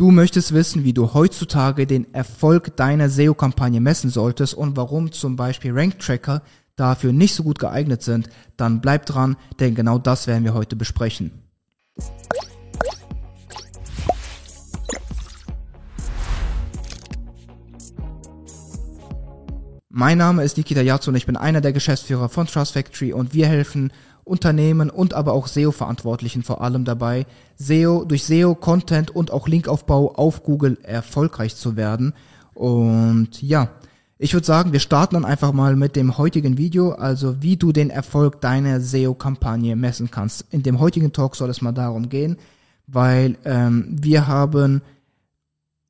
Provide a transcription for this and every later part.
Du möchtest wissen, wie du heutzutage den Erfolg deiner SEO-Kampagne messen solltest und warum zum Beispiel Rank-Tracker dafür nicht so gut geeignet sind, dann bleib dran, denn genau das werden wir heute besprechen. Mein Name ist Nikita Yatsu und ich bin einer der Geschäftsführer von Trust Factory und wir helfen Unternehmen und aber auch SEO-Verantwortlichen vor allem dabei, SEO durch SEO, Content und auch Linkaufbau auf Google erfolgreich zu werden. Und ja, ich würde sagen, wir starten dann einfach mal mit dem heutigen Video, also wie du den Erfolg deiner SEO-Kampagne messen kannst. In dem heutigen Talk soll es mal darum gehen, weil ähm, wir haben,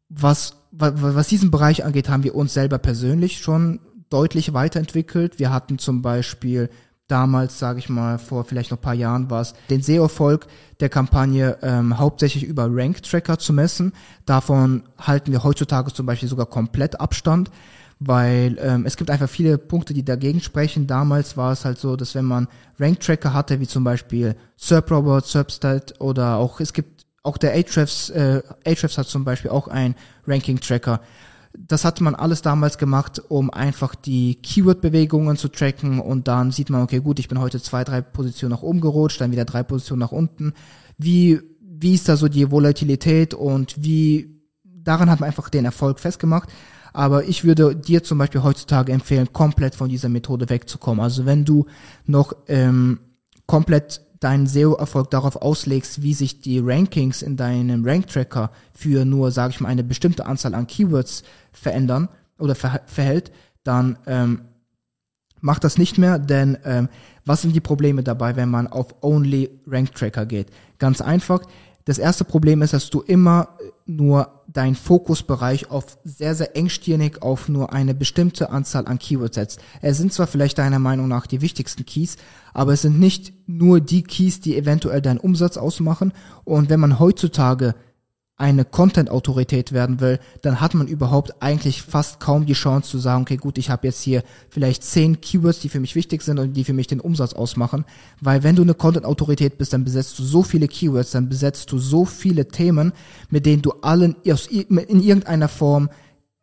was, was, was diesen Bereich angeht, haben wir uns selber persönlich schon deutlich weiterentwickelt. Wir hatten zum Beispiel damals, sage ich mal, vor vielleicht noch ein paar Jahren war es, den SEO-Erfolg der Kampagne ähm, hauptsächlich über Rank-Tracker zu messen. Davon halten wir heutzutage zum Beispiel sogar komplett Abstand, weil ähm, es gibt einfach viele Punkte, die dagegen sprechen. Damals war es halt so, dass wenn man Rank-Tracker hatte, wie zum Beispiel SERP-Robot, SERP-Stat oder auch, es gibt auch der Ahrefs, äh, Ahrefs hat zum Beispiel auch einen Ranking-Tracker das hat man alles damals gemacht, um einfach die Keyword-Bewegungen zu tracken und dann sieht man, okay, gut, ich bin heute zwei, drei Positionen nach oben gerutscht, dann wieder drei Positionen nach unten. Wie, wie ist da so die Volatilität und wie, daran hat man einfach den Erfolg festgemacht. Aber ich würde dir zum Beispiel heutzutage empfehlen, komplett von dieser Methode wegzukommen. Also wenn du noch ähm, komplett deinen SEO-Erfolg darauf auslegst, wie sich die Rankings in deinem Rank-Tracker für nur, sage ich mal, eine bestimmte Anzahl an Keywords verändern oder ver verhält, dann ähm, mach das nicht mehr, denn ähm, was sind die Probleme dabei, wenn man auf Only Rank Tracker geht? Ganz einfach, das erste Problem ist, dass du immer nur deinen Fokusbereich auf sehr, sehr engstirnig auf nur eine bestimmte Anzahl an Keywords setzt. Es sind zwar vielleicht deiner Meinung nach die wichtigsten Keys, aber es sind nicht nur die Keys, die eventuell deinen Umsatz ausmachen. Und wenn man heutzutage eine Content-Autorität werden will, dann hat man überhaupt eigentlich fast kaum die Chance zu sagen, okay, gut, ich habe jetzt hier vielleicht zehn Keywords, die für mich wichtig sind und die für mich den Umsatz ausmachen. Weil wenn du eine Content-Autorität bist, dann besetzt du so viele Keywords, dann besetzt du so viele Themen, mit denen du allen in irgendeiner Form,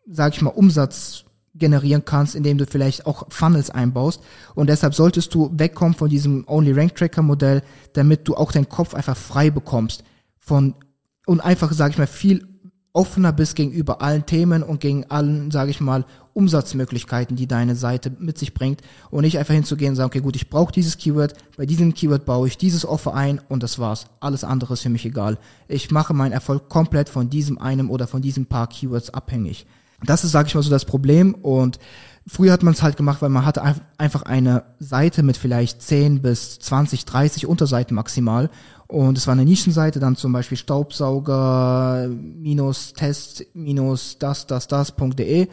sag ich mal, Umsatz generieren kannst, indem du vielleicht auch Funnels einbaust. Und deshalb solltest du wegkommen von diesem Only Rank Tracker Modell, damit du auch deinen Kopf einfach frei bekommst von und einfach, sage ich mal, viel offener bist gegenüber allen Themen und gegen allen, sage ich mal, Umsatzmöglichkeiten, die deine Seite mit sich bringt und nicht einfach hinzugehen und sagen, okay, gut, ich brauche dieses Keyword, bei diesem Keyword baue ich dieses Offer ein und das war's. Alles andere ist für mich egal. Ich mache meinen Erfolg komplett von diesem einem oder von diesem paar Keywords abhängig. Das ist, sage ich mal, so das Problem und Früher hat man es halt gemacht, weil man hatte einfach eine Seite mit vielleicht 10 bis 20, 30 Unterseiten maximal und es war eine Nischenseite, dann zum Beispiel Staubsauger minus Test minus das, das, das.de.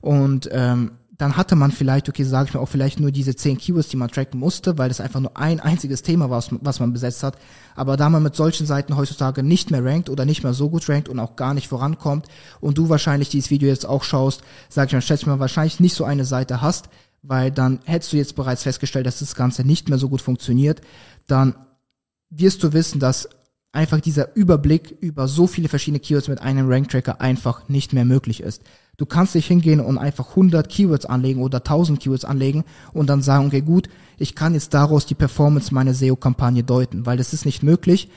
Und ähm, dann hatte man vielleicht, okay, sage ich mal, auch vielleicht nur diese zehn Keywords, die man tracken musste, weil das einfach nur ein einziges Thema war, was man besetzt hat. Aber da man mit solchen Seiten heutzutage nicht mehr rankt oder nicht mehr so gut rankt und auch gar nicht vorankommt und du wahrscheinlich dieses Video jetzt auch schaust, sage ich mal, schätze ich mal, wahrscheinlich nicht so eine Seite hast, weil dann hättest du jetzt bereits festgestellt, dass das Ganze nicht mehr so gut funktioniert, dann wirst du wissen, dass einfach dieser Überblick über so viele verschiedene Keywords mit einem Rank-Tracker einfach nicht mehr möglich ist. Du kannst dich hingehen und einfach 100 Keywords anlegen oder 1000 Keywords anlegen und dann sagen, okay, gut, ich kann jetzt daraus die Performance meiner SEO-Kampagne deuten, weil das ist nicht möglich.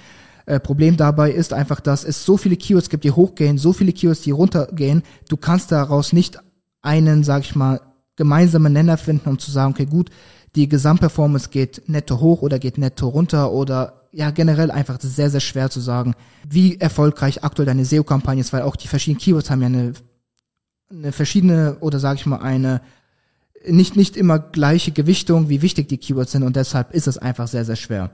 Äh, Problem dabei ist einfach, dass es so viele Keywords gibt, die hochgehen, so viele Keywords, die runtergehen. Du kannst daraus nicht einen, sag ich mal, gemeinsamen Nenner finden, um zu sagen, okay, gut, die Gesamtperformance geht netto hoch oder geht netto runter oder ja generell einfach das ist sehr, sehr schwer zu sagen, wie erfolgreich aktuell deine SEO-Kampagne ist, weil auch die verschiedenen Keywords haben ja eine, eine verschiedene oder sage ich mal eine nicht, nicht immer gleiche Gewichtung, wie wichtig die Keywords sind und deshalb ist es einfach sehr, sehr schwer.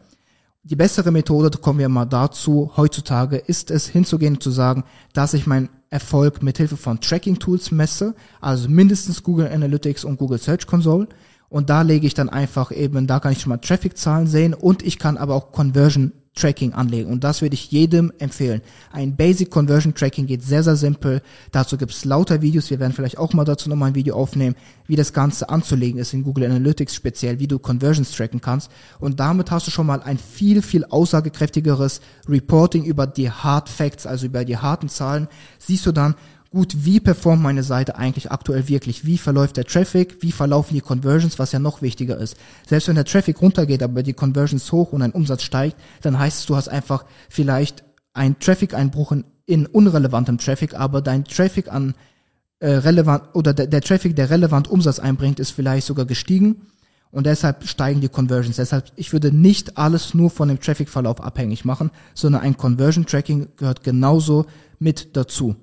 Die bessere Methode, kommen wir mal dazu, heutzutage ist es hinzugehen und zu sagen, dass ich meinen Erfolg mit Hilfe von Tracking-Tools messe, also mindestens Google Analytics und Google Search Console. Und da lege ich dann einfach eben, da kann ich schon mal Traffic-Zahlen sehen und ich kann aber auch Conversion Tracking anlegen. Und das würde ich jedem empfehlen. Ein Basic Conversion Tracking geht sehr, sehr simpel. Dazu gibt's lauter Videos. Wir werden vielleicht auch mal dazu nochmal ein Video aufnehmen, wie das Ganze anzulegen ist in Google Analytics speziell, wie du Conversions tracken kannst. Und damit hast du schon mal ein viel, viel aussagekräftigeres Reporting über die Hard Facts, also über die harten Zahlen. Siehst du dann, gut, wie performt meine Seite eigentlich aktuell wirklich? Wie verläuft der Traffic? Wie verlaufen die Conversions, was ja noch wichtiger ist? Selbst wenn der Traffic runtergeht, aber die Conversions hoch und ein Umsatz steigt, dann heißt es, du hast einfach vielleicht einen Traffic-Einbruch in, in unrelevantem Traffic, aber dein Traffic an äh, relevant oder der, der Traffic, der relevant Umsatz einbringt, ist vielleicht sogar gestiegen und deshalb steigen die Conversions. Deshalb, ich würde nicht alles nur von dem Traffic-Verlauf abhängig machen, sondern ein Conversion-Tracking gehört genauso mit dazu.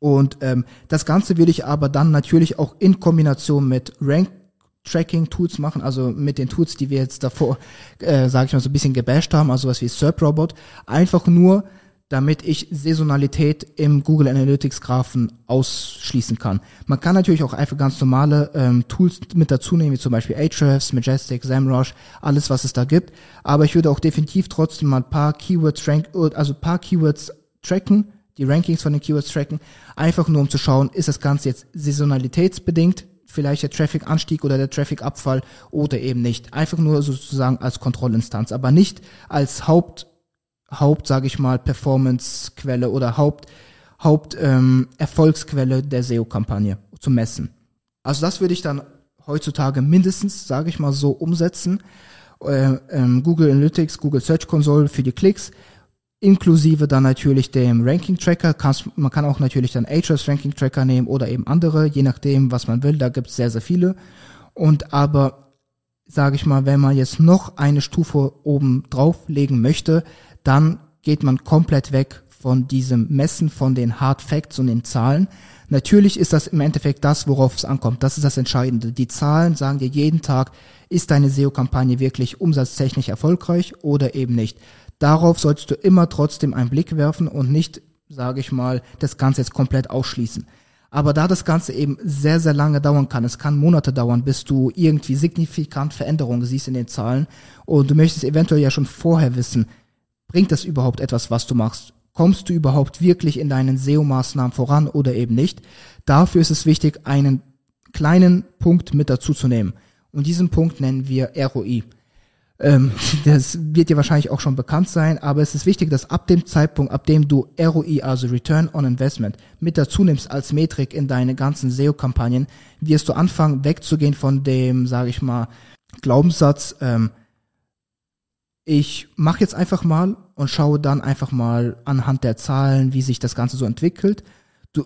Und ähm, das Ganze will ich aber dann natürlich auch in Kombination mit Rank Tracking Tools machen, also mit den Tools, die wir jetzt davor, äh, sage ich mal, so ein bisschen gebasht haben, also was wie SERP Robot, einfach nur, damit ich Saisonalität im Google Analytics Graphen ausschließen kann. Man kann natürlich auch einfach ganz normale ähm, Tools mit dazu nehmen, wie zum Beispiel Ahrefs, Majestic, SEMrush, alles was es da gibt. Aber ich würde auch definitiv trotzdem mal ein paar Keywords rank, also ein paar Keywords tracken, die Rankings von den Keywords tracken, einfach nur um zu schauen, ist das Ganze jetzt saisonalitätsbedingt, vielleicht der Traffic-Anstieg oder der Traffic-Abfall oder eben nicht. Einfach nur sozusagen als Kontrollinstanz, aber nicht als Haupt, Haupt, sage ich mal, Performance-Quelle oder Haupt, Haupt ähm, Erfolgsquelle der SEO-Kampagne zu messen. Also das würde ich dann heutzutage mindestens, sage ich mal so, umsetzen. Äh, ähm, Google Analytics, Google Search Console für die Klicks, inklusive dann natürlich dem Ranking Tracker. man kann auch natürlich dann Ahrefs Ranking Tracker nehmen oder eben andere, je nachdem, was man will. Da gibt es sehr, sehr viele. Und aber, sage ich mal, wenn man jetzt noch eine Stufe oben drauflegen möchte, dann geht man komplett weg von diesem Messen von den Hard Facts und den Zahlen. Natürlich ist das im Endeffekt das, worauf es ankommt. Das ist das Entscheidende. Die Zahlen sagen dir jeden Tag, ist deine SEO-Kampagne wirklich umsatztechnisch erfolgreich oder eben nicht. Darauf solltest du immer trotzdem einen Blick werfen und nicht, sage ich mal, das Ganze jetzt komplett ausschließen. Aber da das Ganze eben sehr, sehr lange dauern kann, es kann Monate dauern, bis du irgendwie signifikant Veränderungen siehst in den Zahlen und du möchtest eventuell ja schon vorher wissen, bringt das überhaupt etwas, was du machst? Kommst du überhaupt wirklich in deinen SEO-Maßnahmen voran oder eben nicht? Dafür ist es wichtig, einen kleinen Punkt mit dazu zu nehmen. Und diesen Punkt nennen wir ROI. Ähm, das wird dir wahrscheinlich auch schon bekannt sein, aber es ist wichtig, dass ab dem Zeitpunkt, ab dem du ROI, also Return on Investment, mit dazu nimmst als Metrik in deine ganzen SEO-Kampagnen, wirst du anfangen wegzugehen von dem, sage ich mal, Glaubenssatz, ähm, ich mache jetzt einfach mal und schaue dann einfach mal anhand der Zahlen, wie sich das Ganze so entwickelt. Du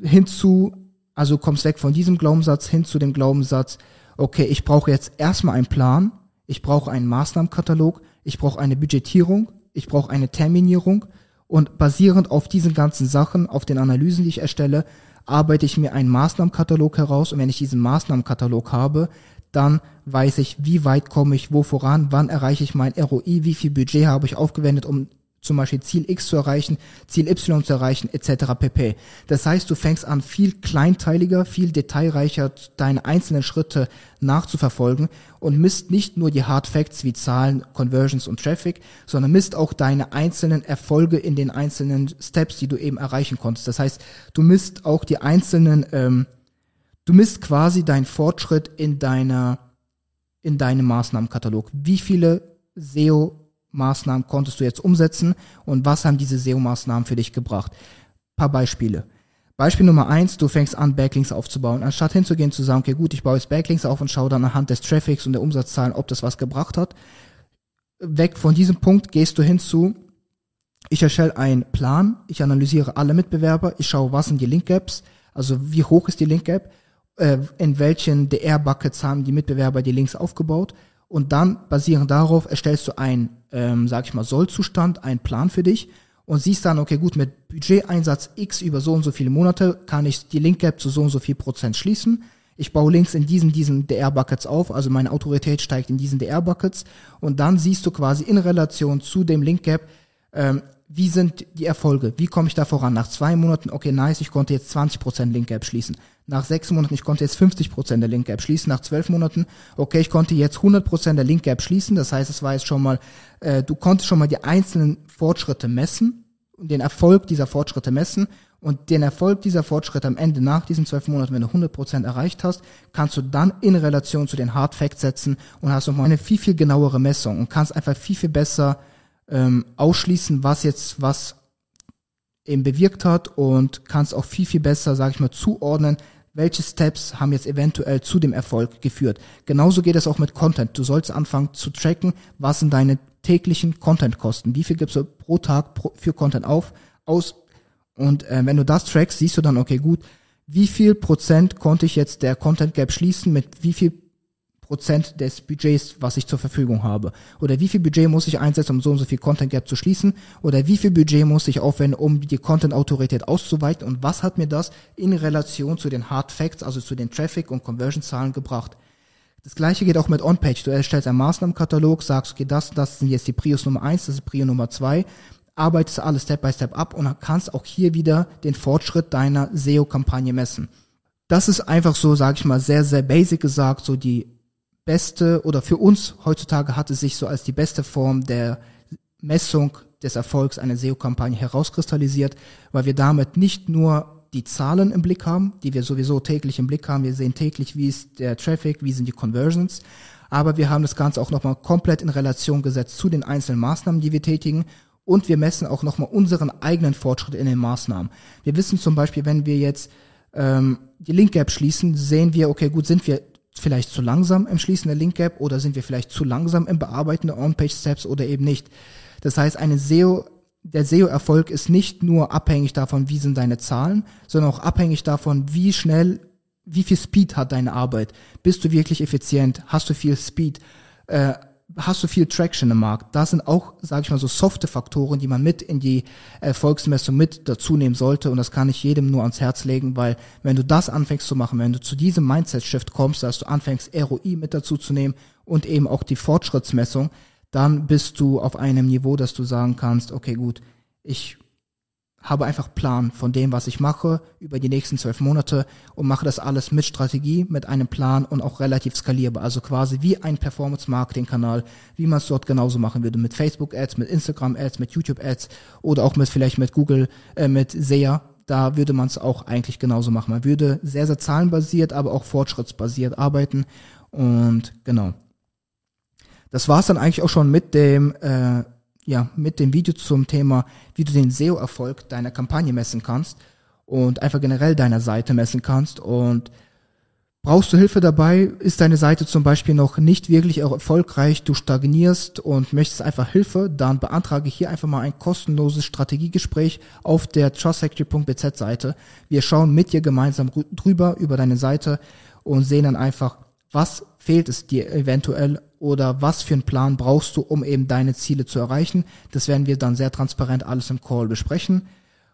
hinzu, also kommst weg von diesem Glaubenssatz hin zu dem Glaubenssatz, okay, ich brauche jetzt erstmal einen Plan, ich brauche einen Maßnahmenkatalog, ich brauche eine Budgetierung, ich brauche eine Terminierung und basierend auf diesen ganzen Sachen, auf den Analysen, die ich erstelle, arbeite ich mir einen Maßnahmenkatalog heraus und wenn ich diesen Maßnahmenkatalog habe, dann weiß ich, wie weit komme ich, wo voran, wann erreiche ich mein ROI, wie viel Budget habe ich aufgewendet, um zum Beispiel Ziel X zu erreichen, Ziel Y zu erreichen, etc. pp. Das heißt, du fängst an, viel kleinteiliger, viel detailreicher deine einzelnen Schritte nachzuverfolgen und misst nicht nur die Hard Facts wie Zahlen, Conversions und Traffic, sondern misst auch deine einzelnen Erfolge in den einzelnen Steps, die du eben erreichen konntest. Das heißt, du misst auch die einzelnen, ähm, du misst quasi deinen Fortschritt in deiner, in deinem Maßnahmenkatalog. Wie viele SEO Maßnahmen konntest du jetzt umsetzen und was haben diese SEO-Maßnahmen für dich gebracht? Paar Beispiele. Beispiel Nummer eins, du fängst an, Backlinks aufzubauen. Anstatt hinzugehen zu sagen, okay, gut, ich baue jetzt Backlinks auf und schaue dann anhand des Traffics und der Umsatzzahlen, ob das was gebracht hat. Weg von diesem Punkt gehst du hinzu, ich erstelle einen Plan, ich analysiere alle Mitbewerber, ich schaue, was sind die Link-Gaps, also wie hoch ist die Link-Gap, äh, in welchen DR-Buckets haben die Mitbewerber die Links aufgebaut und dann basierend darauf erstellst du einen, ähm, sag ich mal, Sollzustand, einen Plan für dich und siehst dann, okay, gut, mit Budgeteinsatz X über so und so viele Monate kann ich die Link Gap zu so und so viel Prozent schließen. Ich baue Links in diesen, diesen DR-Buckets auf, also meine Autorität steigt in diesen DR-Buckets und dann siehst du quasi in Relation zu dem Link Gap, ähm, wie sind die Erfolge? Wie komme ich da voran? Nach zwei Monaten, okay, nice, ich konnte jetzt 20% Link Gap schließen. Nach sechs Monaten, ich konnte jetzt 50% der Link Gap schließen. Nach zwölf Monaten, okay, ich konnte jetzt 100% der Link Gap schließen. Das heißt, es war jetzt schon mal, äh, du konntest schon mal die einzelnen Fortschritte messen und den Erfolg dieser Fortschritte messen und den Erfolg dieser Fortschritte am Ende nach diesen zwölf Monaten, wenn du 100% erreicht hast, kannst du dann in Relation zu den Hard Facts setzen und hast nochmal eine viel, viel genauere Messung und kannst einfach viel, viel besser ähm, ausschließen, was jetzt was eben bewirkt hat und kannst auch viel, viel besser, sage ich mal, zuordnen, welche Steps haben jetzt eventuell zu dem Erfolg geführt. Genauso geht es auch mit Content. Du sollst anfangen zu tracken, was sind deine täglichen Content-Kosten, wie viel gibst du pro Tag für Content auf, aus und äh, wenn du das trackst, siehst du dann, okay, gut, wie viel Prozent konnte ich jetzt der Content Gap schließen mit wie viel Prozent des Budgets, was ich zur Verfügung habe. Oder wie viel Budget muss ich einsetzen, um so und so viel Content Gap zu schließen? Oder wie viel Budget muss ich aufwenden, um die Content-Autorität auszuweiten? Und was hat mir das in Relation zu den Hard Facts, also zu den Traffic- und Conversion-Zahlen gebracht? Das gleiche geht auch mit On-Page. Du erstellst einen Maßnahmenkatalog, sagst, okay, das, das sind jetzt die Prius Nummer eins, das ist Prio Nummer zwei, arbeitest alles Step by Step ab und kannst auch hier wieder den Fortschritt deiner SEO-Kampagne messen. Das ist einfach so, sage ich mal, sehr, sehr basic gesagt, so die beste oder für uns heutzutage hat es sich so als die beste Form der Messung des Erfolgs einer SEO-Kampagne herauskristallisiert, weil wir damit nicht nur die Zahlen im Blick haben, die wir sowieso täglich im Blick haben. Wir sehen täglich, wie ist der Traffic, wie sind die Conversions. Aber wir haben das Ganze auch nochmal komplett in Relation gesetzt zu den einzelnen Maßnahmen, die wir tätigen. Und wir messen auch nochmal unseren eigenen Fortschritt in den Maßnahmen. Wir wissen zum Beispiel, wenn wir jetzt ähm, die Link Gap schließen, sehen wir, okay, gut, sind wir vielleicht zu langsam im Schließen der Link Gap oder sind wir vielleicht zu langsam im Bearbeiten der On-Page Steps oder eben nicht. Das heißt, eine SEO, der SEO-Erfolg ist nicht nur abhängig davon, wie sind deine Zahlen, sondern auch abhängig davon, wie schnell, wie viel Speed hat deine Arbeit. Bist du wirklich effizient? Hast du viel Speed? Äh, hast du viel Traction im Markt. Das sind auch, sage ich mal, so softe Faktoren, die man mit in die Erfolgsmessung mit dazu nehmen sollte. Und das kann ich jedem nur ans Herz legen, weil wenn du das anfängst zu machen, wenn du zu diesem Mindset-Shift kommst, dass du anfängst, ROI mit dazu zu nehmen und eben auch die Fortschrittsmessung, dann bist du auf einem Niveau, dass du sagen kannst, okay, gut, ich habe einfach Plan von dem, was ich mache über die nächsten zwölf Monate und mache das alles mit Strategie, mit einem Plan und auch relativ skalierbar. Also quasi wie ein Performance-Marketing-Kanal, wie man es dort genauso machen würde mit Facebook-Ads, mit Instagram-Ads, mit YouTube-Ads oder auch mit vielleicht mit Google, äh, mit SEA. Da würde man es auch eigentlich genauso machen. Man würde sehr, sehr zahlenbasiert, aber auch fortschrittsbasiert arbeiten und genau. Das war's dann eigentlich auch schon mit dem äh, ja, mit dem Video zum Thema, wie du den SEO-Erfolg deiner Kampagne messen kannst und einfach generell deiner Seite messen kannst. Und brauchst du Hilfe dabei? Ist deine Seite zum Beispiel noch nicht wirklich erfolgreich? Du stagnierst und möchtest einfach Hilfe? Dann beantrage hier einfach mal ein kostenloses Strategiegespräch auf der trustfactory.bz Seite. Wir schauen mit dir gemeinsam drüber über deine Seite und sehen dann einfach, was fehlt es dir eventuell oder was für einen Plan brauchst du, um eben deine Ziele zu erreichen. Das werden wir dann sehr transparent alles im Call besprechen.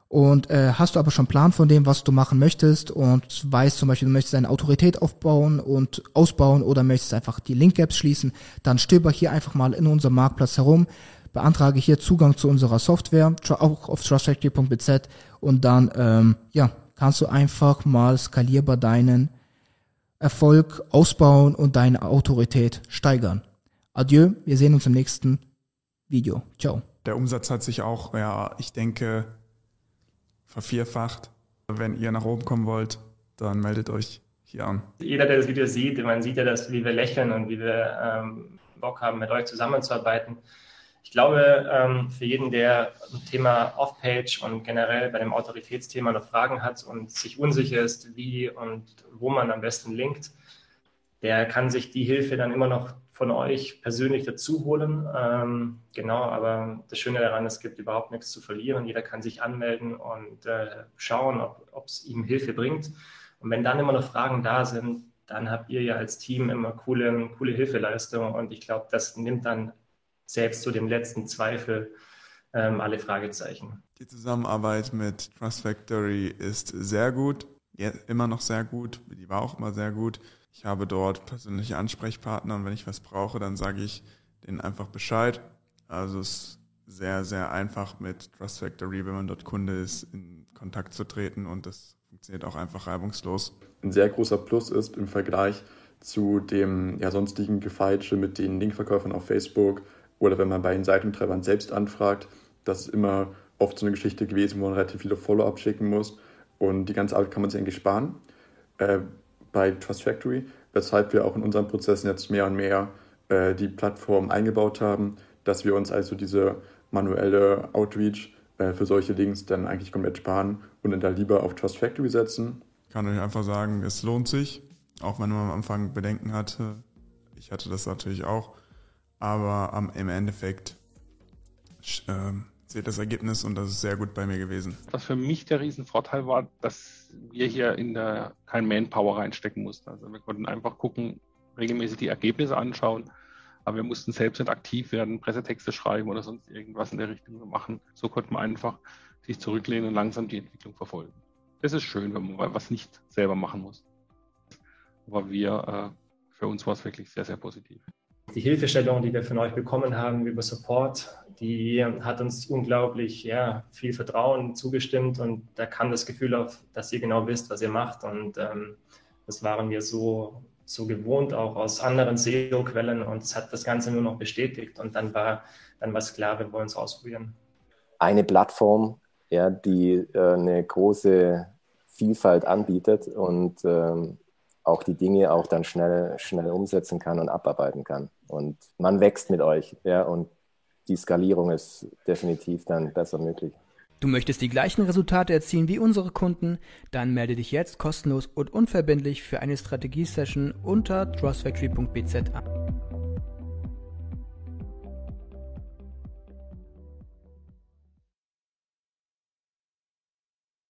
Und äh, hast du aber schon einen Plan von dem, was du machen möchtest und weißt zum Beispiel, du möchtest deine Autorität aufbauen und ausbauen oder möchtest einfach die Link-Gaps schließen, dann stöber hier einfach mal in unserem Marktplatz herum, beantrage hier Zugang zu unserer Software, auch auf trustfactory.bz und dann ähm, ja, kannst du einfach mal skalierbar deinen Erfolg ausbauen und deine Autorität steigern. Adieu, wir sehen uns im nächsten Video. Ciao. Der Umsatz hat sich auch, ja, ich denke, vervierfacht. Wenn ihr nach oben kommen wollt, dann meldet euch hier an. Jeder, der das Video sieht, man sieht ja, dass, wie wir lächeln und wie wir ähm, Bock haben, mit euch zusammenzuarbeiten. Ich glaube, ähm, für jeden, der ein Thema Off-Page und generell bei dem Autoritätsthema noch Fragen hat und sich unsicher ist, wie und wo man am besten linkt, der kann sich die Hilfe dann immer noch von euch persönlich dazu holen. Ähm, genau, aber das Schöne daran, es gibt überhaupt nichts zu verlieren. Jeder kann sich anmelden und äh, schauen, ob es ihm Hilfe bringt. Und wenn dann immer noch Fragen da sind, dann habt ihr ja als Team immer coole, coole Hilfeleistung. Und ich glaube, das nimmt dann selbst zu dem letzten Zweifel ähm, alle Fragezeichen. Die Zusammenarbeit mit Trust Factory ist sehr gut, ja, immer noch sehr gut, die war auch immer sehr gut. Ich habe dort persönliche Ansprechpartner und wenn ich was brauche, dann sage ich denen einfach Bescheid. Also es ist sehr, sehr einfach mit Trust Factory, wenn man dort Kunde ist, in Kontakt zu treten und das funktioniert auch einfach reibungslos. Ein sehr großer Plus ist im Vergleich zu dem ja, sonstigen Gefeitsche mit den Linkverkäufern auf Facebook oder wenn man bei den Seitentreibern selbst anfragt, das ist immer oft so eine Geschichte gewesen, wo man relativ viele Follow-up schicken muss und die ganze Arbeit kann man sich eigentlich sparen äh, bei Trust Factory, weshalb wir auch in unseren Prozessen jetzt mehr und mehr äh, die Plattform eingebaut haben, dass wir uns also diese manuelle Outreach äh, für solche Links dann eigentlich komplett sparen und dann da lieber auf Trust Factory setzen. Ich kann euch einfach sagen, es lohnt sich, auch wenn man am Anfang Bedenken hatte. Ich hatte das natürlich auch, aber am, im Endeffekt äh, seht das Ergebnis und das ist sehr gut bei mir gewesen. Was für mich der Riesenvorteil war, dass wir hier in der kein Manpower reinstecken mussten. Also wir konnten einfach gucken, regelmäßig die Ergebnisse anschauen, aber wir mussten selbst nicht aktiv werden, Pressetexte schreiben oder sonst irgendwas in der Richtung machen. So konnte man einfach sich zurücklehnen und langsam die Entwicklung verfolgen. Das ist schön, wenn man was nicht selber machen muss. Aber wir, äh, für uns war es wirklich sehr, sehr positiv. Die Hilfestellung, die wir von euch bekommen haben über Support, die hat uns unglaublich ja, viel Vertrauen zugestimmt und da kam das Gefühl auf, dass ihr genau wisst, was ihr macht und ähm, das waren wir so, so gewohnt, auch aus anderen SEO-Quellen und es hat das Ganze nur noch bestätigt und dann war dann war es klar, wir wollen es ausprobieren. Eine Plattform, ja, die äh, eine große Vielfalt anbietet und ähm, auch die Dinge auch dann schnell, schnell umsetzen kann und abarbeiten kann. Und man wächst mit euch, ja, und die Skalierung ist definitiv dann besser möglich. Du möchtest die gleichen Resultate erzielen wie unsere Kunden? Dann melde dich jetzt kostenlos und unverbindlich für eine Strategiesession unter trustfactory.bz an.